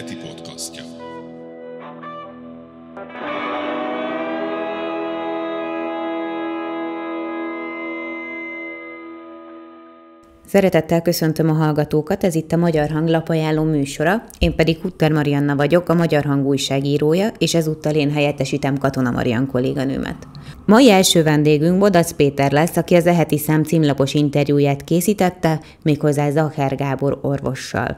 heti podcastja. Szeretettel köszöntöm a hallgatókat, ez itt a Magyar Hang lapajánló műsora, én pedig Hutter Marianna vagyok, a Magyar Hang újságírója, és ezúttal én helyettesítem Katona Marian kolléganőmet. Mai első vendégünk Bodac Péter lesz, aki az eheti szám címlapos interjúját készítette, méghozzá Zacher Gábor orvossal.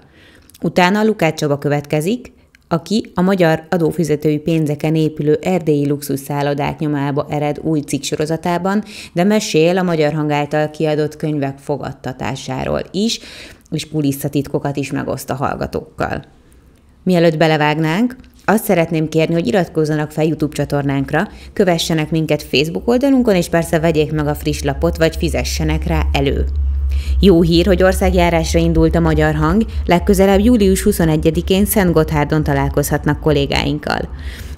Utána Lukács Csaba következik, aki a magyar adófizetői pénzeken épülő erdélyi luxusszállodák nyomába ered új cikksorozatában, de mesél a Magyar Hang által kiadott könyvek fogadtatásáról is, és kulisszatitkokat is megoszt a hallgatókkal. Mielőtt belevágnánk, azt szeretném kérni, hogy iratkozzanak fel YouTube csatornánkra, kövessenek minket Facebook oldalunkon, és persze vegyék meg a friss lapot, vagy fizessenek rá elő. Jó hír, hogy országjárásra indult a magyar hang, legközelebb július 21-én Szent Gotthárdon találkozhatnak kollégáinkkal.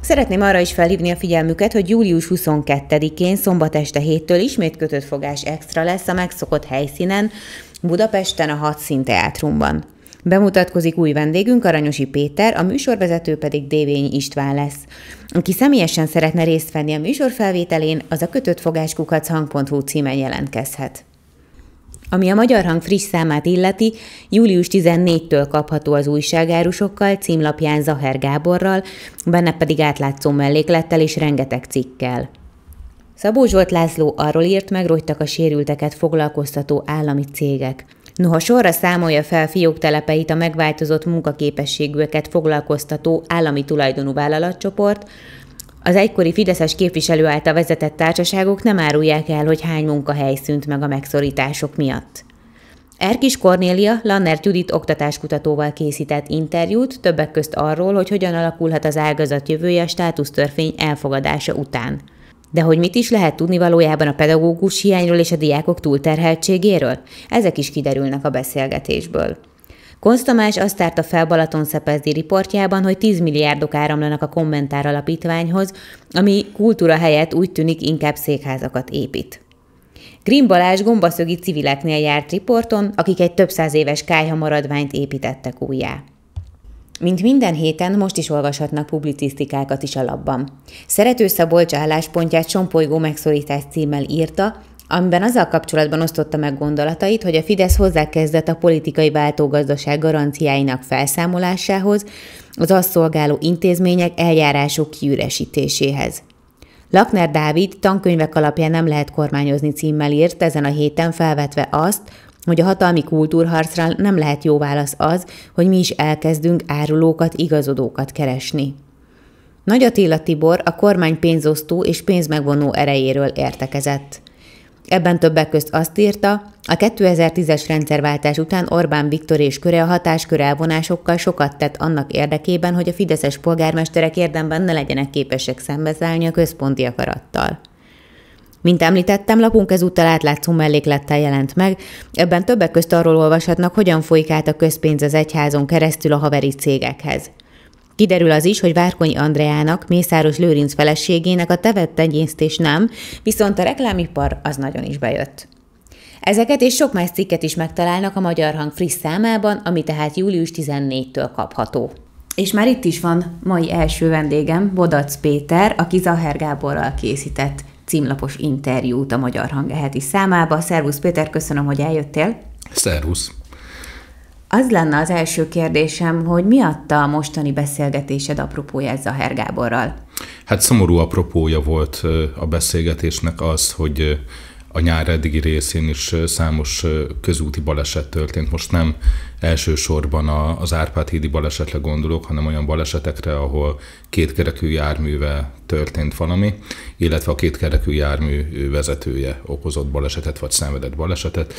Szeretném arra is felhívni a figyelmüket, hogy július 22-én szombat este héttől ismét kötött fogás extra lesz a megszokott helyszínen, Budapesten a Hat Teátrumban. Bemutatkozik új vendégünk, Aranyosi Péter, a műsorvezető pedig Dévényi István lesz. Aki személyesen szeretne részt venni a műsor felvételén, az a kötött fogáskukac hang.hu címen jelentkezhet. Ami a Magyar Hang friss számát illeti, július 14-től kapható az újságárusokkal, címlapján Zaher Gáborral, benne pedig átlátszó melléklettel és rengeteg cikkel. Szabó Zsolt László arról írt meg, rogytak a sérülteket foglalkoztató állami cégek. Noha sorra számolja fel fióktelepeit a megváltozott munkaképességűeket foglalkoztató állami tulajdonú vállalatcsoport, az egykori Fideszes képviselő által vezetett társaságok nem árulják el, hogy hány munkahely szűnt meg a megszorítások miatt. Erkis Kornélia Lanner Judit oktatáskutatóval készített interjút, többek közt arról, hogy hogyan alakulhat az ágazat jövője a státusztörvény elfogadása után. De hogy mit is lehet tudni valójában a pedagógus hiányról és a diákok túlterheltségéről? Ezek is kiderülnek a beszélgetésből. Konsztamás azt tárt a fel Balaton-Szepezdi riportjában, hogy 10 milliárdok áramlanak a kommentár alapítványhoz, ami kultúra helyett úgy tűnik inkább székházakat épít. Grimm Balázs gombaszögi civileknél járt riporton, akik egy több száz éves kájha maradványt építettek újjá. Mint minden héten, most is olvashatnak publicisztikákat is a labban. Szerető Szabolcs álláspontját Sompolygó megszorítás címmel írta, amiben azzal kapcsolatban osztotta meg gondolatait, hogy a Fidesz hozzákezdett a politikai váltógazdaság garanciáinak felszámolásához, az azt szolgáló intézmények eljárások kiüresítéséhez. Lakner Dávid tankönyvek alapján nem lehet kormányozni címmel írt ezen a héten felvetve azt, hogy a hatalmi kultúrharcra nem lehet jó válasz az, hogy mi is elkezdünk árulókat, igazodókat keresni. Nagy Attila Tibor a kormány pénzosztó és pénzmegvonó erejéről értekezett. Ebben többek közt azt írta, a 2010-es rendszerváltás után Orbán Viktor és köre a hatáskör elvonásokkal sokat tett annak érdekében, hogy a fideszes polgármesterek érdemben ne legyenek képesek szembeszállni a központi akarattal. Mint említettem, lapunk ezúttal átlátszó melléklettel jelent meg, ebben többek közt arról olvashatnak, hogyan folyik át a közpénz az egyházon keresztül a haveri cégekhez. Kiderül az is, hogy Várkonyi Andreának, Mészáros Lőrinc feleségének a tevett tenyésztés nem, viszont a reklámipar az nagyon is bejött. Ezeket és sok más cikket is megtalálnak a Magyar Hang friss számában, ami tehát július 14-től kapható. És már itt is van mai első vendégem, Bodac Péter, aki Zaher Gáborral készített címlapos interjút a Magyar Hang eheti számába. Szervusz Péter, köszönöm, hogy eljöttél. Szervusz. Az lenne az első kérdésem, hogy mi adta a mostani beszélgetésed apropója Zaher Gáborral? Hát szomorú apropója volt a beszélgetésnek az, hogy a nyár eddigi részén is számos közúti baleset történt. Most nem elsősorban az Árpád hídi balesetre gondolok, hanem olyan balesetekre, ahol kétkerekű járműve történt valami, illetve a kétkerekű jármű vezetője okozott balesetet, vagy szenvedett balesetet.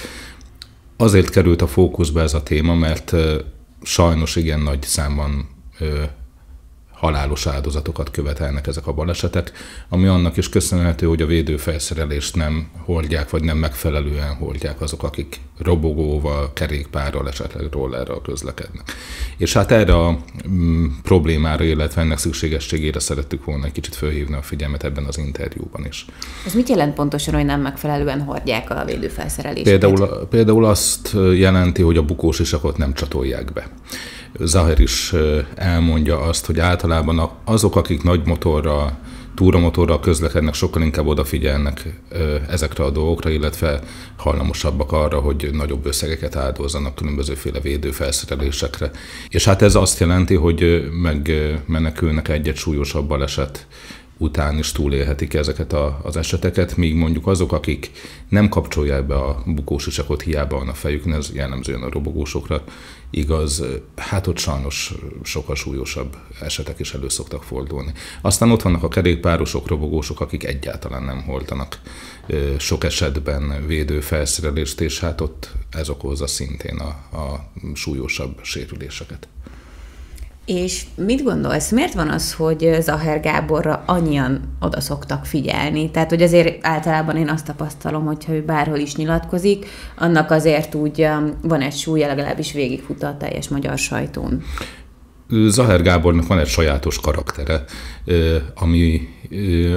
Azért került a fókuszba ez a téma, mert sajnos igen nagy számban halálos áldozatokat követelnek ezek a balesetek, ami annak is köszönhető, hogy a védőfelszerelést nem hordják, vagy nem megfelelően hordják azok, akik robogóval, kerékpárral, esetleg rollerral közlekednek. És hát erre a mm, problémára, illetve ennek szükségességére szerettük volna egy kicsit fölhívni a figyelmet ebben az interjúban is. Ez mit jelent pontosan, hogy nem megfelelően hordják a védőfelszerelést? Például, például azt jelenti, hogy a bukós isakot nem csatolják be Zaher is elmondja azt, hogy általában azok, akik nagy motorra túramotorral közlekednek, sokkal inkább odafigyelnek ezekre a dolgokra, illetve hajlamosabbak arra, hogy nagyobb összegeket áldozzanak különbözőféle védőfelszerelésekre. És hát ez azt jelenti, hogy megmenekülnek egy-egy súlyosabb baleset után is túlélhetik ezeket a, az eseteket, míg mondjuk azok, akik nem kapcsolják be a bukósisakot, hiába van a fejükön, ez jellemzően a robogósokra igaz, hát ott sajnos sokkal súlyosabb esetek is elő szoktak fordulni. Aztán ott vannak a kerékpárosok, robogósok, akik egyáltalán nem holtanak sok esetben védőfelszerelést, és hát ott ez okozza szintén a, a súlyosabb sérüléseket. És mit gondolsz, miért van az, hogy Zaher Gáborra annyian oda szoktak figyelni? Tehát, hogy azért általában én azt tapasztalom, hogyha ő bárhol is nyilatkozik, annak azért úgy um, van egy súlya, legalábbis végigfut a teljes magyar sajtón. Zaher Gábornak van egy sajátos karaktere, ami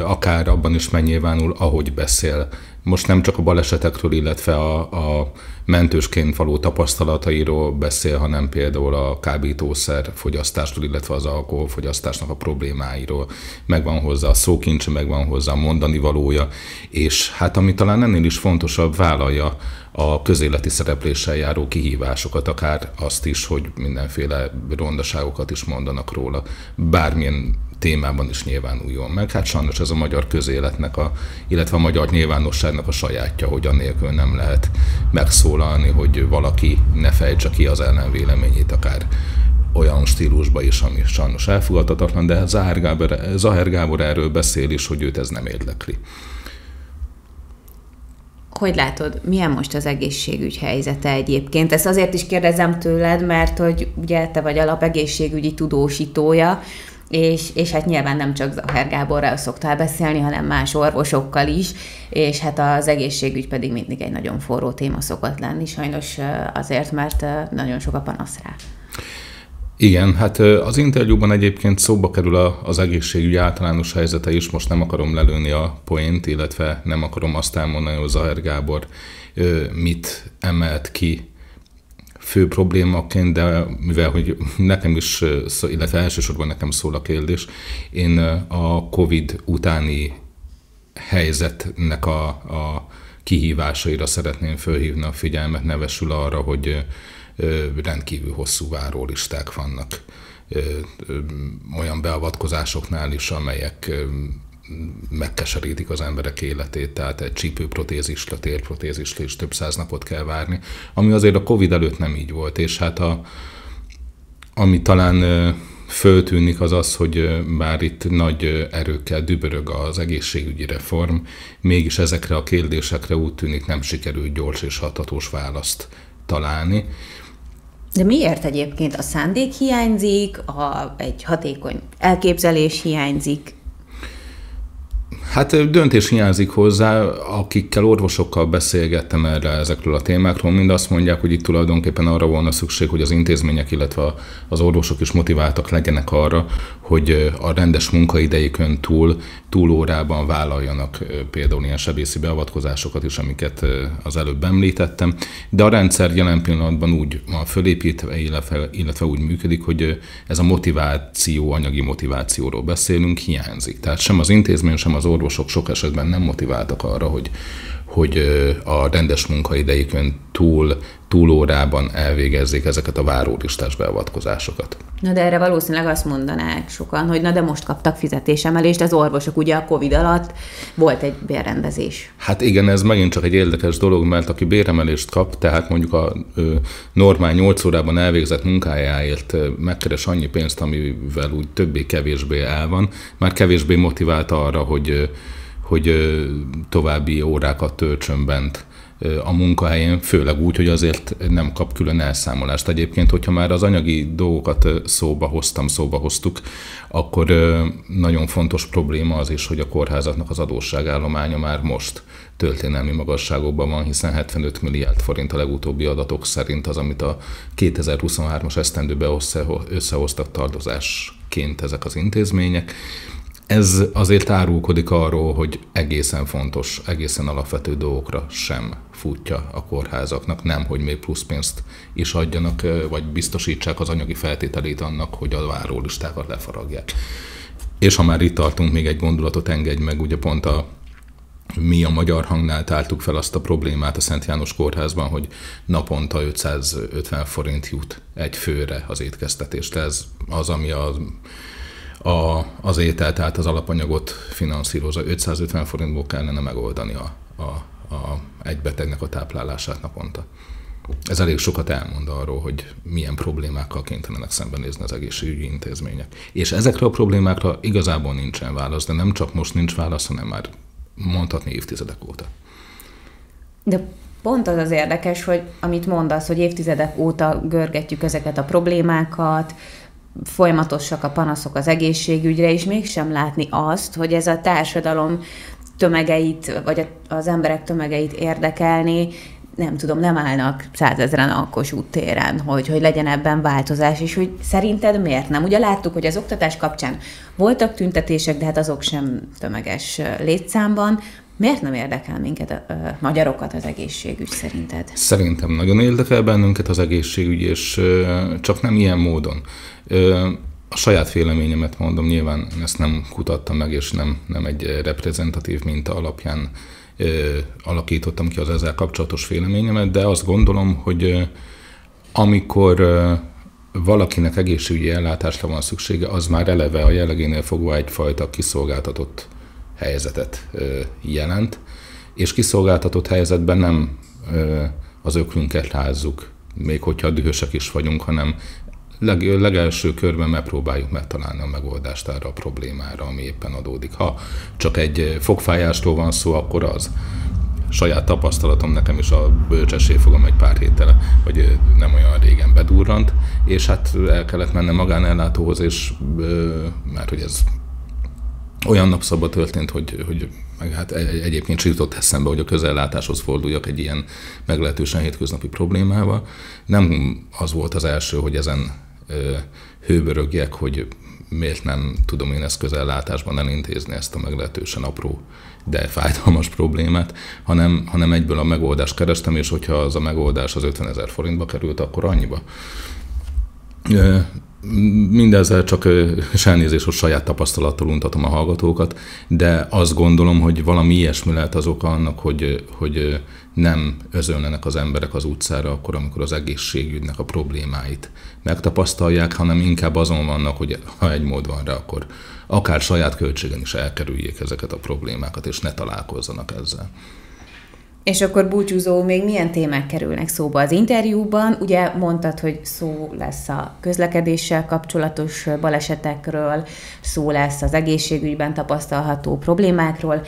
akár abban is megnyilvánul, ahogy beszél. Most nem csak a balesetekről, illetve a, a mentősként való tapasztalatairól beszél, hanem például a kábítószer fogyasztásról, illetve az alkoholfogyasztásnak a problémáiról. Megvan hozzá a szókincse, megvan hozzá a mondani valója, és hát ami talán ennél is fontosabb, vállalja a közéleti szerepléssel járó kihívásokat, akár azt is, hogy mindenféle rondaságokat is mondanak róla, bármilyen témában is nyilvánuljon meg. Hát sajnos ez a magyar közéletnek, a, illetve a magyar nyilvánosságnak a sajátja, hogy annélkül nem lehet megszólalni, hogy valaki ne fejtse ki az ellenvéleményét, akár olyan stílusba is, ami sajnos elfogadhatatlan, de Zahár Gábor, Zahár Gábor erről beszél is, hogy őt ez nem érdekli. Hogy látod, milyen most az egészségügy helyzete egyébként? Ezt azért is kérdezem tőled, mert hogy ugye te vagy alapegészségügyi tudósítója, és, és hát nyilván nem csak Zaher Gáborral szoktál beszélni, hanem más orvosokkal is, és hát az egészségügy pedig mindig egy nagyon forró téma szokott lenni, sajnos azért, mert nagyon sok a panasz rá. Igen, hát az interjúban egyébként szóba kerül az egészségügy általános helyzete is, most nem akarom lelőni a poént, illetve nem akarom azt elmondani, hogy Zaher Gábor mit emelt ki fő problémaként, de mivel hogy nekem is, illetve elsősorban nekem szól a kérdés, én a COVID utáni helyzetnek a, a kihívásaira szeretném fölhívni a figyelmet, nevesül arra, hogy rendkívül hosszú várólisták vannak olyan beavatkozásoknál is, amelyek megkeserítik az emberek életét, tehát egy csípőprotézisra, térprotézisra is több száz napot kell várni, ami azért a Covid előtt nem így volt, és hát a, ami talán föltűnik az az, hogy bár itt nagy erőkkel dübörög az egészségügyi reform, mégis ezekre a kérdésekre úgy tűnik nem sikerült gyors és hatatos választ találni. De miért egyébként? A szándék hiányzik, a, egy hatékony elképzelés hiányzik? Hát döntés hiányzik hozzá, akikkel orvosokkal beszélgettem erre ezekről a témákról, mind azt mondják, hogy itt tulajdonképpen arra volna szükség, hogy az intézmények, illetve az orvosok is motiváltak legyenek arra, hogy a rendes munkaidejükön túl túlórában vállaljanak például ilyen sebészi beavatkozásokat is, amiket az előbb említettem, de a rendszer jelen pillanatban úgy van fölépítve, illetve, illetve úgy működik, hogy ez a motiváció, anyagi motivációról beszélünk, hiányzik. Tehát sem az intézmény, sem az orvosok sok esetben nem motiváltak arra, hogy, hogy a rendes munkaidejükön túl, túlórában elvégezzék ezeket a várólistás beavatkozásokat. Na de erre valószínűleg azt mondanák sokan, hogy na de most kaptak fizetésemelést, az orvosok ugye a Covid alatt volt egy bérrendezés. Hát igen, ez megint csak egy érdekes dolog, mert aki béremelést kap, tehát mondjuk a ö, normál 8 órában elvégzett munkájáért megkeres annyi pénzt, amivel úgy többé-kevésbé el van, már kevésbé motivált arra, hogy hogy további órákat töltsön bent a munkahelyén, főleg úgy, hogy azért nem kap külön elszámolást. Egyébként, hogyha már az anyagi dolgokat szóba hoztam, szóba hoztuk, akkor nagyon fontos probléma az is, hogy a kórházatnak az adósságállománya már most történelmi magasságokban van, hiszen 75 milliárd forint a legutóbbi adatok szerint az, amit a 2023-as esztendőbe összehoztak tartozásként ezek az intézmények ez azért árulkodik arról, hogy egészen fontos, egészen alapvető dolgokra sem futja a kórházaknak, nem, hogy még plusz pénzt is adjanak, vagy biztosítsák az anyagi feltételét annak, hogy a várólistákat lefaragják. És ha már itt tartunk, még egy gondolatot engedj meg, ugye pont a mi a Magyar Hangnál táltuk fel azt a problémát a Szent János Kórházban, hogy naponta 550 forint jut egy főre az étkeztetést. Ez az, ami a, a, az étel, tehát az alapanyagot finanszírozza. 550 forintból kellene megoldani a, a, a, egy betegnek a táplálását naponta. Ez elég sokat elmond arról, hogy milyen problémákkal kénytelenek szembenézni az egészségügyi intézmények. És ezekre a problémákra igazából nincsen válasz, de nem csak most nincs válasz, hanem már mondhatni évtizedek óta. De pont az az érdekes, hogy amit mondasz, hogy évtizedek óta görgetjük ezeket a problémákat, folyamatosak a panaszok az egészségügyre, és mégsem látni azt, hogy ez a társadalom tömegeit, vagy az emberek tömegeit érdekelni, nem tudom, nem állnak százezren a Kossuth téren, hogy, hogy legyen ebben változás, és hogy szerinted miért nem? Ugye láttuk, hogy az oktatás kapcsán voltak tüntetések, de hát azok sem tömeges létszámban. Miért nem érdekel minket, a, a magyarokat az egészségügy szerinted? Szerintem nagyon érdekel bennünket az egészségügy, és csak nem ilyen módon. A saját véleményemet mondom, nyilván ezt nem kutattam meg, és nem, nem egy reprezentatív minta alapján alakítottam ki az ezzel kapcsolatos véleményemet, de azt gondolom, hogy amikor valakinek egészségügyi ellátásra van szüksége, az már eleve a jellegénél fogva egyfajta kiszolgáltatott helyzetet jelent, és kiszolgáltatott helyzetben nem az öklünket rázzuk, még hogyha dühösek is vagyunk, hanem leg, legelső körben megpróbáljuk megtalálni a megoldást erre a problémára, ami éppen adódik. Ha csak egy fogfájástól van szó, akkor az saját tapasztalatom nekem is a fogom egy pár héttel, hogy nem olyan régen bedurrant, és hát el kellett mennem magánellátóhoz, és mert hogy ez olyan napszabba történt, hogy, hogy meg hát egyébként jutott eszembe, hogy a közellátáshoz forduljak egy ilyen meglehetősen hétköznapi problémával. Nem az volt az első, hogy ezen hőbörögjek, hogy miért nem tudom én ezt közellátásban elintézni ezt a meglehetősen apró, de fájdalmas problémát, hanem, hanem egyből a megoldást kerestem, és hogyha az a megoldás az 50 ezer forintba került, akkor annyiba. Mindezzel csak elnézést, hogy saját tapasztalattal untatom a hallgatókat, de azt gondolom, hogy valami ilyesmi lehet az oka annak, hogy, hogy nem özönlenek az emberek az utcára akkor, amikor az egészségügynek a problémáit megtapasztalják, hanem inkább azon vannak, hogy ha egy mód van rá, akkor akár saját költségen is elkerüljék ezeket a problémákat, és ne találkozzanak ezzel. És akkor búcsúzó, még milyen témák kerülnek szóba az interjúban? Ugye mondtad, hogy szó lesz a közlekedéssel kapcsolatos balesetekről, szó lesz az egészségügyben tapasztalható problémákról.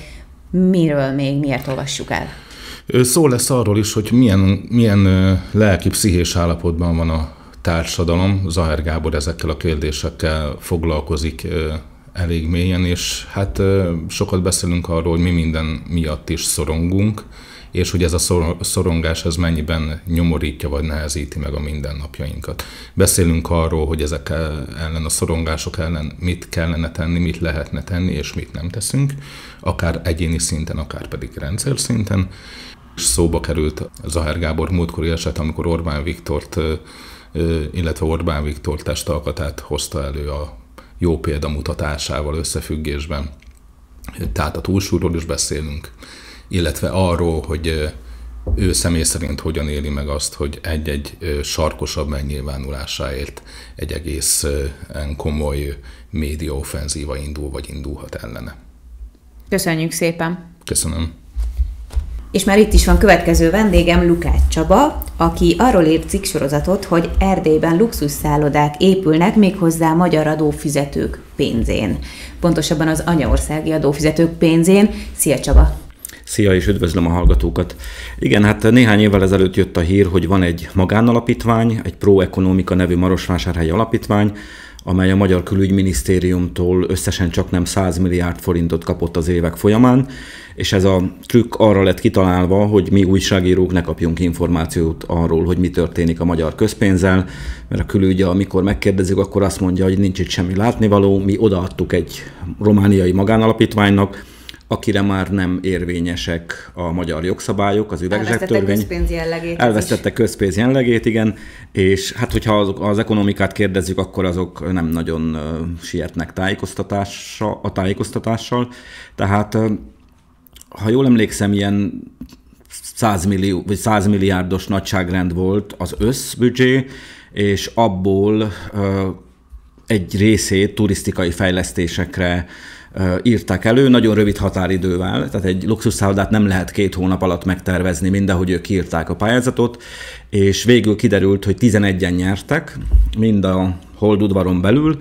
Miről még, miért olvassuk el? Szó lesz arról is, hogy milyen, milyen lelki-pszichés állapotban van a társadalom. Zahár Gábor ezekkel a kérdésekkel foglalkozik elég mélyen, és hát sokat beszélünk arról, hogy mi minden miatt is szorongunk, és hogy ez a szorongás ez mennyiben nyomorítja vagy nehezíti meg a mindennapjainkat. Beszélünk arról, hogy ezek ellen, a szorongások ellen mit kellene tenni, mit lehetne tenni, és mit nem teszünk, akár egyéni szinten, akár pedig rendszer szinten. Szóba került Zahár Gábor múltkori eset, amikor Orbán Viktort, illetve Orbán Viktor testalkatát hozta elő a jó példa mutatásával összefüggésben. Tehát a túlsúlyról is beszélünk, illetve arról, hogy ő személy szerint hogyan éli meg azt, hogy egy-egy sarkosabb megnyilvánulásáért egy egész komoly médiaoffenzíva indul, vagy indulhat ellene. Köszönjük szépen! Köszönöm! És már itt is van következő vendégem, Lukács Csaba, aki arról írt cikksorozatot, hogy Erdélyben luxusszállodák épülnek méghozzá magyar adófizetők pénzén. Pontosabban az anyaországi adófizetők pénzén. Szia Csaba! Szia, és üdvözlöm a hallgatókat. Igen, hát néhány évvel ezelőtt jött a hír, hogy van egy magánalapítvány, egy Pro Economica nevű Marosvásárhelyi alapítvány, amely a Magyar Külügyminisztériumtól összesen csak nem 100 milliárd forintot kapott az évek folyamán, és ez a trükk arra lett kitalálva, hogy mi újságírók ne kapjunk információt arról, hogy mi történik a magyar közpénzzel, mert a külügye, amikor megkérdezik, akkor azt mondja, hogy nincs itt semmi látnivaló, mi odaadtuk egy romániai magánalapítványnak, akire már nem érvényesek a magyar jogszabályok, az üvegzsektörvény. Elvesztette közpénz jellegét. Elvesztette közpénz jellegét, igen, és hát hogyha az, az ekonomikát kérdezzük, akkor azok nem nagyon sietnek tájékoztatással, a tájékoztatással. Tehát, ha jól emlékszem, ilyen 100, millió, vagy 100 milliárdos nagyságrend volt az összbüdzsé, és abból egy részét turisztikai fejlesztésekre írták elő, nagyon rövid határidővel, tehát egy luxusszállodát nem lehet két hónap alatt megtervezni, mindahogy ők írták a pályázatot, és végül kiderült, hogy 11-en nyertek, mind a holdudvaron belül,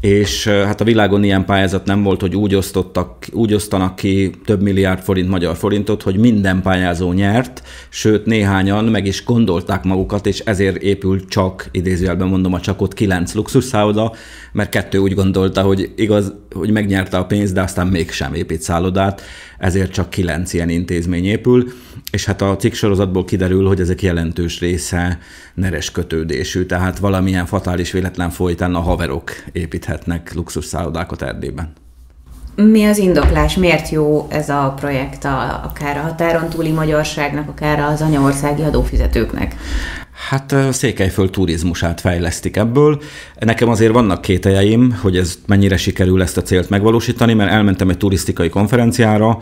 és hát a világon ilyen pályázat nem volt, hogy úgy, osztottak, úgy osztanak ki több milliárd forint magyar forintot, hogy minden pályázó nyert, sőt néhányan meg is gondolták magukat, és ezért épült csak, idézőjelben mondom, a csak ott kilenc luxusszálloda, mert kettő úgy gondolta, hogy igaz, hogy megnyerte a pénzt, de aztán mégsem épít szállodát, ezért csak kilenc ilyen intézmény épül, és hát a cikk sorozatból kiderül, hogy ezek jelentős része neres kötődésű, tehát valamilyen fatális véletlen folytán a haverok építhetnek luxusszállodákat Erdélyben. Mi az indoklás? Miért jó ez a projekt a, akár a határon túli magyarságnak, akár az anyaországi adófizetőknek? Hát Székelyföld turizmusát fejlesztik ebből. Nekem azért vannak kételjeim, hogy ez mennyire sikerül ezt a célt megvalósítani, mert elmentem egy turisztikai konferenciára,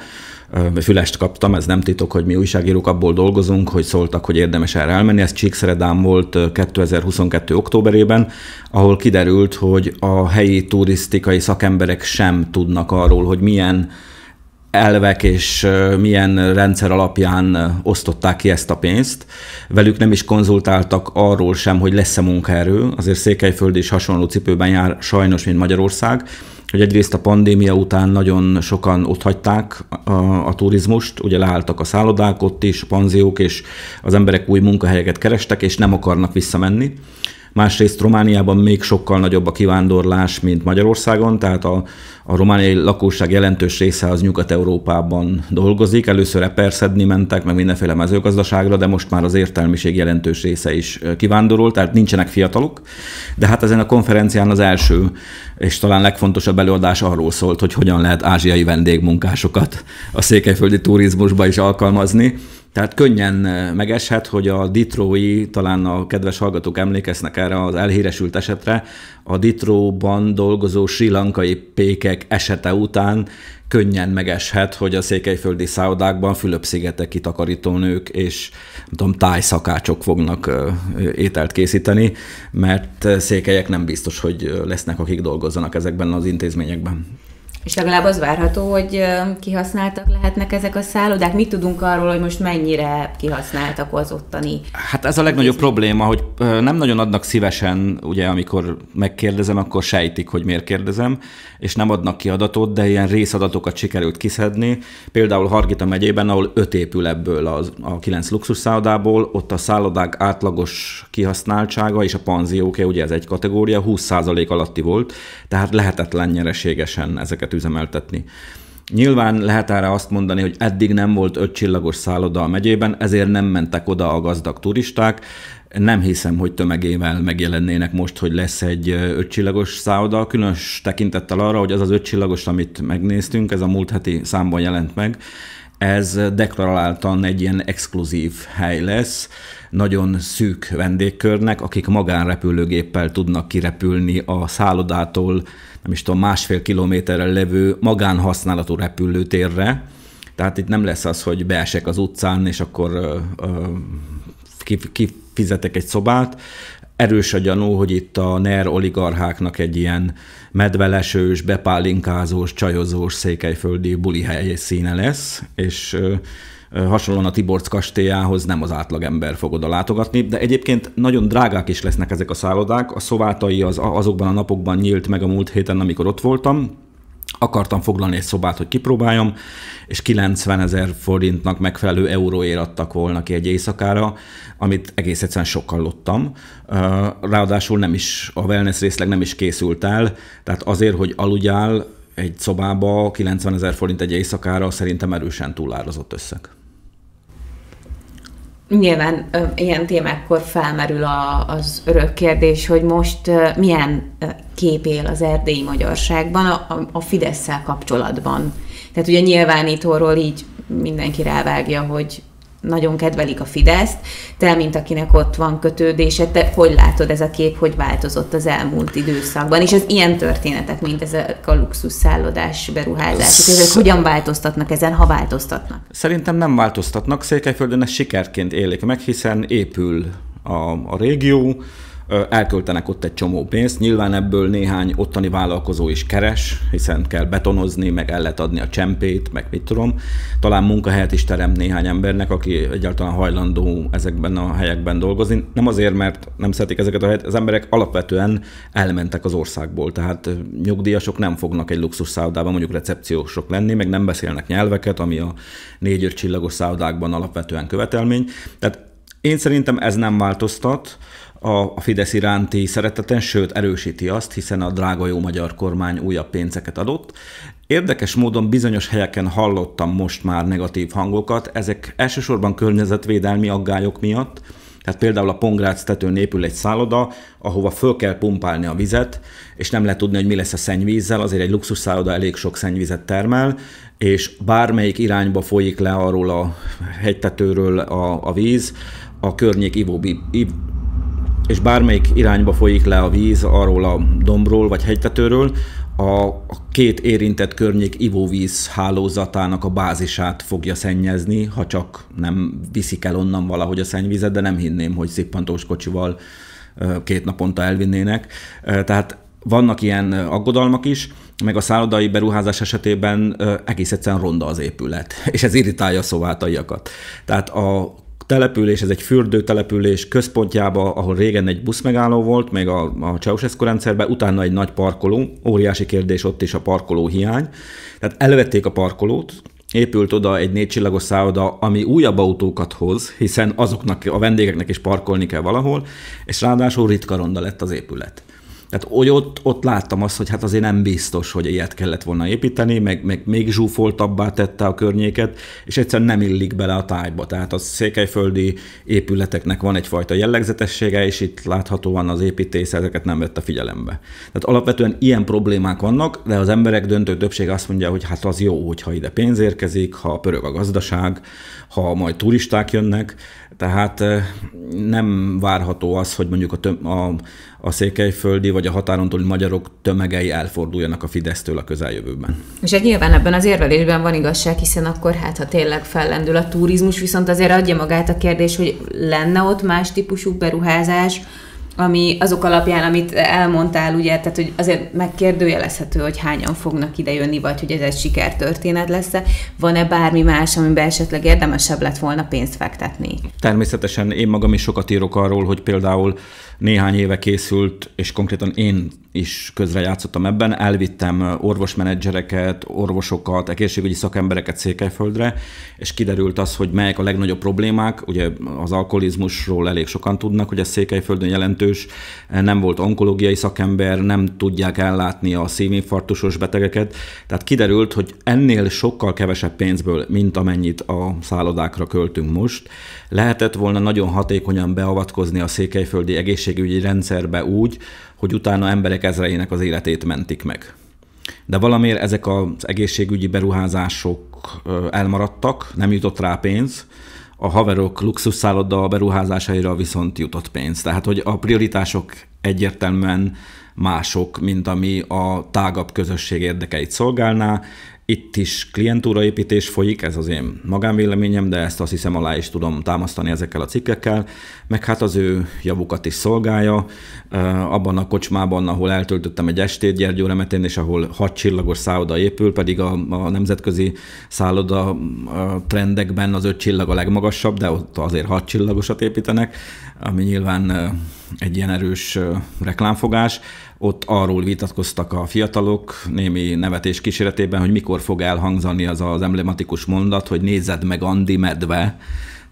fülest kaptam, ez nem titok, hogy mi újságírók abból dolgozunk, hogy szóltak, hogy érdemes erre elmenni. Ez Csíkszeredán volt 2022. októberében, ahol kiderült, hogy a helyi turisztikai szakemberek sem tudnak arról, hogy milyen elvek és milyen rendszer alapján osztották ki ezt a pénzt. Velük nem is konzultáltak arról sem, hogy lesz-e munkaerő. Azért Székelyföld is hasonló cipőben jár sajnos, mint Magyarország hogy egyrészt a pandémia után nagyon sokan ott hagyták a, a turizmust, ugye leálltak a szállodák ott is, a panziók, és az emberek új munkahelyeket kerestek, és nem akarnak visszamenni. Másrészt Romániában még sokkal nagyobb a kivándorlás, mint Magyarországon, tehát a, a romániai lakosság jelentős része az Nyugat-Európában dolgozik. Először eperszedni mentek, meg mindenféle mezőgazdaságra, de most már az értelmiség jelentős része is kivándorol, tehát nincsenek fiatalok. De hát ezen a konferencián az első és talán legfontosabb előadás arról szólt, hogy hogyan lehet ázsiai vendégmunkásokat a székelyföldi turizmusba is alkalmazni. Tehát könnyen megeshet, hogy a Ditrói, talán a kedves hallgatók emlékeznek erre az elhíresült esetre, a Ditróban dolgozó sri lankai pékek esete után könnyen megeshet, hogy a székelyföldi szállodákban Fülöp-szigeteki takarítónők és nem tudom, tájszakácsok fognak ételt készíteni, mert székelyek nem biztos, hogy lesznek, akik dolgozzanak ezekben az intézményekben. És legalább az várható, hogy kihasználtak lehetnek ezek a szállodák. Mit tudunk arról, hogy most mennyire kihasználtak az ottani? Hát ez a legnagyobb probléma, hogy nem nagyon adnak szívesen, ugye amikor megkérdezem, akkor sejtik, hogy miért kérdezem, és nem adnak ki adatot, de ilyen részadatokat sikerült kiszedni. Például Hargita megyében, ahol öt épül ebből az, a kilenc luxusszállodából, ott a szállodák átlagos kihasználtsága és a panzióké, ugye ez egy kategória, 20% alatti volt, tehát lehetetlen nyereségesen ezeket ezeket üzemeltetni. Nyilván lehet erre azt mondani, hogy eddig nem volt ötcsillagos szálloda a megyében, ezért nem mentek oda a gazdag turisták. Nem hiszem, hogy tömegével megjelennének most, hogy lesz egy ötcsillagos szálloda, különös tekintettel arra, hogy az az ötcsillagos, amit megnéztünk, ez a múlt heti számban jelent meg, ez deklaráltan egy ilyen exkluzív hely lesz, nagyon szűk vendégkörnek, akik magánrepülőgéppel tudnak kirepülni a szállodától nem is tudom, másfél kilométerre levő magánhasználatú repülőtérre, tehát itt nem lesz az, hogy beesek az utcán, és akkor kifizetek egy szobát. Erős a gyanú, hogy itt a NER oligarcháknak egy ilyen medvelesős, bepálinkázós, csajozós székelyföldi buli színe lesz, és hasonlóan a Tiborc kastélyához nem az átlagember fog oda látogatni, de egyébként nagyon drágák is lesznek ezek a szállodák. A szovátai az azokban a napokban nyílt meg a múlt héten, amikor ott voltam, akartam foglalni egy szobát, hogy kipróbáljam, és 90 ezer forintnak megfelelő euróért adtak volna ki egy éjszakára, amit egész egyszerűen sokkal Ráadásul nem is, a wellness részleg nem is készült el, tehát azért, hogy aludjál egy szobába 90 ezer forint egy éjszakára szerintem erősen túlárazott összeg. Nyilván ö, ilyen témákkor felmerül a, az örök kérdés, hogy most ö, milyen kép él az erdélyi magyarságban a, a, a fidesz kapcsolatban. Tehát ugye nyilvánítóról így mindenki rávágja, hogy nagyon kedvelik a Fideszt, te, mint akinek ott van kötődése, te hogy látod ez a kép, hogy változott az elmúlt időszakban, és az ilyen történetek, mint ezek a luxus szállodás beruházások, ezek hogyan változtatnak ezen, ha változtatnak? Szerintem nem változtatnak, Székelyföldön ez sikerként élik meg, hiszen épül a, a régió, elköltenek ott egy csomó pénzt. Nyilván ebből néhány ottani vállalkozó is keres, hiszen kell betonozni, meg el lehet adni a csempét, meg mit tudom. Talán munkahelyet is teremt néhány embernek, aki egyáltalán hajlandó ezekben a helyekben dolgozni. Nem azért, mert nem szeretik ezeket a helyet, az emberek alapvetően elmentek az országból, tehát nyugdíjasok nem fognak egy luxus szállodában mondjuk recepciósok lenni, meg nem beszélnek nyelveket, ami a négy-öt csillagos szállodákban alapvetően követelmény. Tehát én szerintem ez nem változtat a Fidesz iránti szereteten, sőt erősíti azt, hiszen a drága jó magyar kormány újabb pénzeket adott. Érdekes módon bizonyos helyeken hallottam most már negatív hangokat, ezek elsősorban környezetvédelmi aggályok miatt, tehát például a Pongrác tetőn épül egy szálloda, ahova föl kell pumpálni a vizet, és nem lehet tudni, hogy mi lesz a szennyvízzel, azért egy luxus szálloda elég sok szennyvizet termel, és bármelyik irányba folyik le arról a hegytetőről a, a víz, a környék ivóbi, iv, és bármelyik irányba folyik le a víz arról a dombról vagy hegytetőről, a, két érintett környék ivóvíz hálózatának a bázisát fogja szennyezni, ha csak nem viszik el onnan valahogy a szennyvizet, de nem hinném, hogy szippantós kocsival két naponta elvinnének. Tehát vannak ilyen aggodalmak is, meg a szállodai beruházás esetében egész egyszerűen ronda az épület, és ez irritálja a szovátaiakat. Tehát a település, ez egy fürdő település központjába, ahol régen egy buszmegálló volt, még a, a Ceausescu rendszerben, utána egy nagy parkoló, óriási kérdés ott is a parkoló hiány. Tehát elvették a parkolót, épült oda egy csillagos szálloda, ami újabb autókat hoz, hiszen azoknak a vendégeknek is parkolni kell valahol, és ráadásul ritka ronda lett az épület. Tehát ott, ott láttam azt, hogy hát azért nem biztos, hogy ilyet kellett volna építeni, meg, meg még zsúfoltabbá tette a környéket, és egyszerűen nem illik bele a tájba. Tehát a székelyföldi épületeknek van egyfajta jellegzetessége, és itt láthatóan az építész ezeket nem vette figyelembe. Tehát alapvetően ilyen problémák vannak, de az emberek döntő többség azt mondja, hogy hát az jó, hogyha ide pénz érkezik, ha pörög a gazdaság, ha majd turisták jönnek, tehát nem várható az, hogy mondjuk a, töm, a, a székelyföldi vagy a határon túli magyarok tömegei elforduljanak a Fidesztől a közeljövőben. És egy nyilván ebben az érvelésben van igazság, hiszen akkor hát, ha tényleg fellendül a turizmus, viszont azért adja magát a kérdés, hogy lenne ott más típusú beruházás, ami azok alapján, amit elmondtál, ugye, tehát hogy azért megkérdőjelezhető, hogy hányan fognak ide jönni, vagy hogy ez egy sikertörténet lesz-e. Van-e bármi más, amiben esetleg érdemesebb lett volna pénzt fektetni? Természetesen én magam is sokat írok arról, hogy például néhány éve készült, és konkrétan én is közrejátszottam ebben, elvittem orvosmenedzsereket, orvosokat, egészségügyi szakembereket Székelyföldre, és kiderült az, hogy melyek a legnagyobb problémák, ugye az alkoholizmusról elég sokan tudnak, hogy ez Székelyföldön jelentős, nem volt onkológiai szakember, nem tudják ellátni a szívinfarktusos betegeket, tehát kiderült, hogy ennél sokkal kevesebb pénzből, mint amennyit a szállodákra költünk most, lehetett volna nagyon hatékonyan beavatkozni a székelyföldi egészségügyi rendszerbe úgy, hogy utána emberek ezreinek az életét mentik meg. De valamiért ezek az egészségügyi beruházások elmaradtak, nem jutott rá pénz, a haverok luxusszálloda beruházásaira viszont jutott pénz. Tehát, hogy a prioritások egyértelműen mások, mint ami a tágabb közösség érdekeit szolgálná, itt is klientúraépítés folyik, ez az én magánvéleményem, de ezt azt hiszem alá is tudom támasztani ezekkel a cikkekkel, meg hát az ő javukat is szolgálja. Abban a kocsmában, ahol eltöltöttem egy estét Gyergyó Remetén, és ahol hat csillagos szálloda épül, pedig a, a nemzetközi szálloda trendekben az öt csillag a legmagasabb, de ott azért hat csillagosat építenek. ami nyilván egy ilyen erős reklámfogás. Ott arról vitatkoztak a fiatalok némi nevetés kíséretében, hogy mikor fog elhangzani az az emblematikus mondat, hogy nézzed meg Andi medve,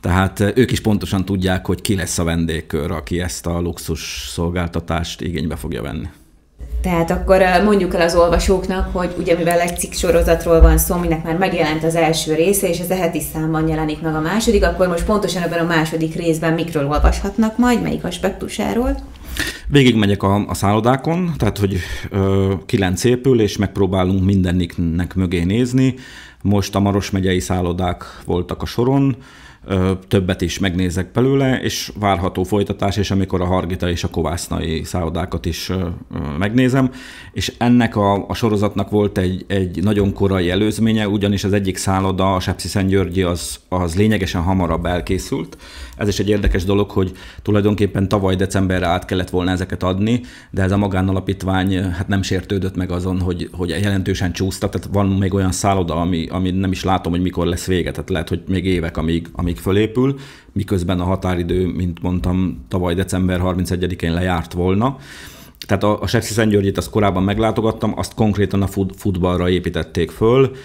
tehát ők is pontosan tudják, hogy ki lesz a vendégkör, aki ezt a luxus szolgáltatást igénybe fogja venni. Tehát akkor mondjuk el az olvasóknak, hogy ugye mivel egy cikk sorozatról van szó, aminek már megjelent az első része, és az heti számban jelenik meg a második, akkor most pontosan ebben a második részben mikről olvashatnak majd, melyik aspektusáról? Végig megyek a, a szállodákon, tehát hogy ö, kilenc épül, és megpróbálunk mindenniknek mögé nézni. Most a Maros megyei szállodák voltak a soron, többet is megnézek belőle, és várható folytatás, és amikor a Hargita és a Kovásznai szállodákat is megnézem, és ennek a, a sorozatnak volt egy, egy nagyon korai előzménye, ugyanis az egyik szálloda, a Sepsi Györgyi, az, az lényegesen hamarabb elkészült. Ez is egy érdekes dolog, hogy tulajdonképpen tavaly decemberre át kellett volna ezeket adni, de ez a magánalapítvány hát nem sértődött meg azon, hogy, hogy jelentősen csúszta, tehát van még olyan szálloda, ami, ami nem is látom, hogy mikor lesz vége, tehát lehet, hogy még évek, amíg, amíg fölépül, miközben a határidő, mint mondtam, tavaly december 31-én lejárt volna. Tehát a, a Sepsi Szentgyörgyit azt korábban meglátogattam, azt konkrétan a fut, futballra építették föl.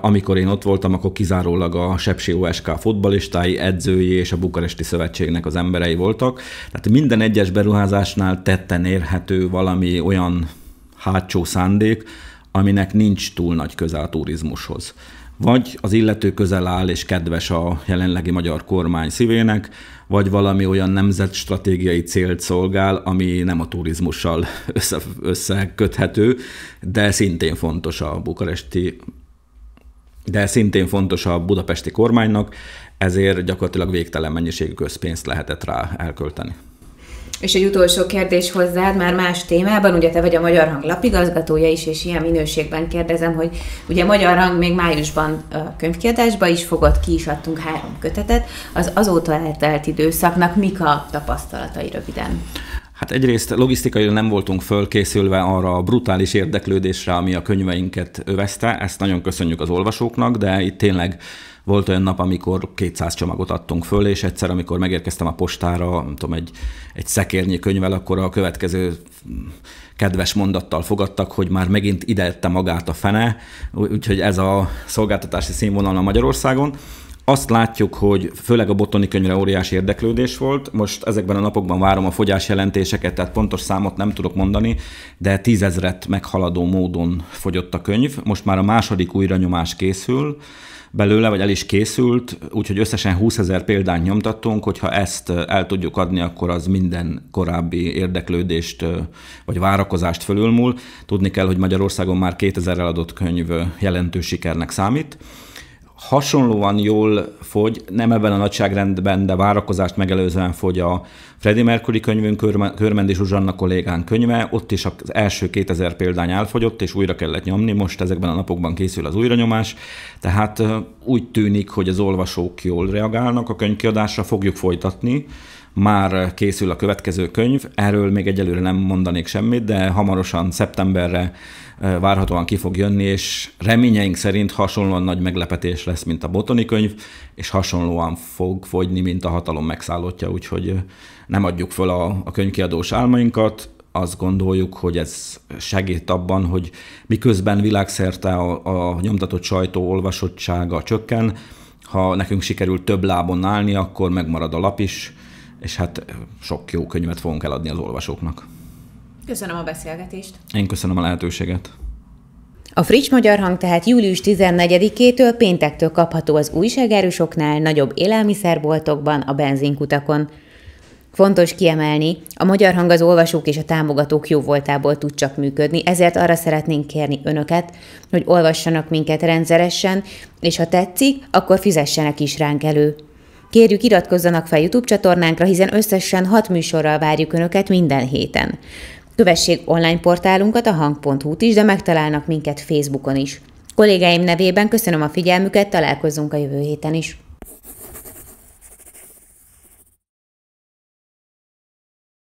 Amikor én ott voltam, akkor kizárólag a Sepsi OSK futballistái, edzői és a Bukaresti Szövetségnek az emberei voltak. Tehát minden egyes beruházásnál tetten érhető valami olyan hátsó szándék, aminek nincs túl nagy köze a turizmushoz vagy az illető közel áll és kedves a jelenlegi magyar kormány szívének, vagy valami olyan nemzetstratégiai célt szolgál, ami nem a turizmussal össze, összeköthető, de szintén fontos a bukaresti de szintén fontos a budapesti kormánynak, ezért gyakorlatilag végtelen mennyiségű közpénzt lehetett rá elkölteni. És egy utolsó kérdés hozzád, már más témában, ugye te vagy a Magyar Hang lapigazgatója is, és ilyen minőségben kérdezem, hogy ugye Magyar Hang még májusban a könyvkiadásba is fogott, ki is adtunk három kötetet, az azóta eltelt időszaknak mik a tapasztalatai röviden? Hát egyrészt logisztikailag nem voltunk fölkészülve arra a brutális érdeklődésre, ami a könyveinket övezte, ezt nagyon köszönjük az olvasóknak, de itt tényleg volt olyan nap, amikor 200 csomagot adtunk föl, és egyszer, amikor megérkeztem a postára, nem tudom, egy, egy szekérnyi könyvvel, akkor a következő kedves mondattal fogadtak, hogy már megint idette magát a fene, úgyhogy ez a szolgáltatási színvonal a Magyarországon. Azt látjuk, hogy főleg a botoni könyvre óriási érdeklődés volt. Most ezekben a napokban várom a fogyás jelentéseket, tehát pontos számot nem tudok mondani, de tízezret meghaladó módon fogyott a könyv. Most már a második újranyomás készül belőle, vagy el is készült, úgyhogy összesen 20 ezer példányt nyomtattunk, hogyha ezt el tudjuk adni, akkor az minden korábbi érdeklődést vagy várakozást fölülmúl. Tudni kell, hogy Magyarországon már 2000 eladott könyv jelentős sikernek számít hasonlóan jól fogy, nem ebben a nagyságrendben, de várakozást megelőzően fogy a Freddie Mercury könyvünk, Körmendi Zsuzsanna kollégán könyve, ott is az első 2000 példány elfogyott, és újra kellett nyomni, most ezekben a napokban készül az újranyomás, tehát úgy tűnik, hogy az olvasók jól reagálnak a könyvkiadásra, fogjuk folytatni, már készül a következő könyv, erről még egyelőre nem mondanék semmit, de hamarosan szeptemberre várhatóan ki fog jönni, és reményeink szerint hasonlóan nagy meglepetés lesz, mint a botoni könyv, és hasonlóan fog fogyni, mint a hatalom megszállottja, úgyhogy nem adjuk föl a, a könyvkiadós álmainkat, azt gondoljuk, hogy ez segít abban, hogy miközben világszerte a, a nyomtatott sajtó olvasottsága csökken, ha nekünk sikerül több lábon állni, akkor megmarad a lap is, és hát sok jó könyvet fogunk eladni az olvasóknak. Köszönöm a beszélgetést. Én köszönöm a lehetőséget. A Frics Magyar Hang tehát július 14-től péntektől kapható az újságárusoknál, nagyobb élelmiszerboltokban, a benzinkutakon. Fontos kiemelni, a Magyar Hang az olvasók és a támogatók jó voltából tud csak működni, ezért arra szeretnénk kérni önöket, hogy olvassanak minket rendszeresen, és ha tetszik, akkor fizessenek is ránk elő. Kérjük iratkozzanak fel YouTube csatornánkra, hiszen összesen hat műsorral várjuk Önöket minden héten. Kövessék online portálunkat, a hang.hu-t is, de megtalálnak minket Facebookon is. Kollégáim nevében köszönöm a figyelmüket, találkozunk a jövő héten is.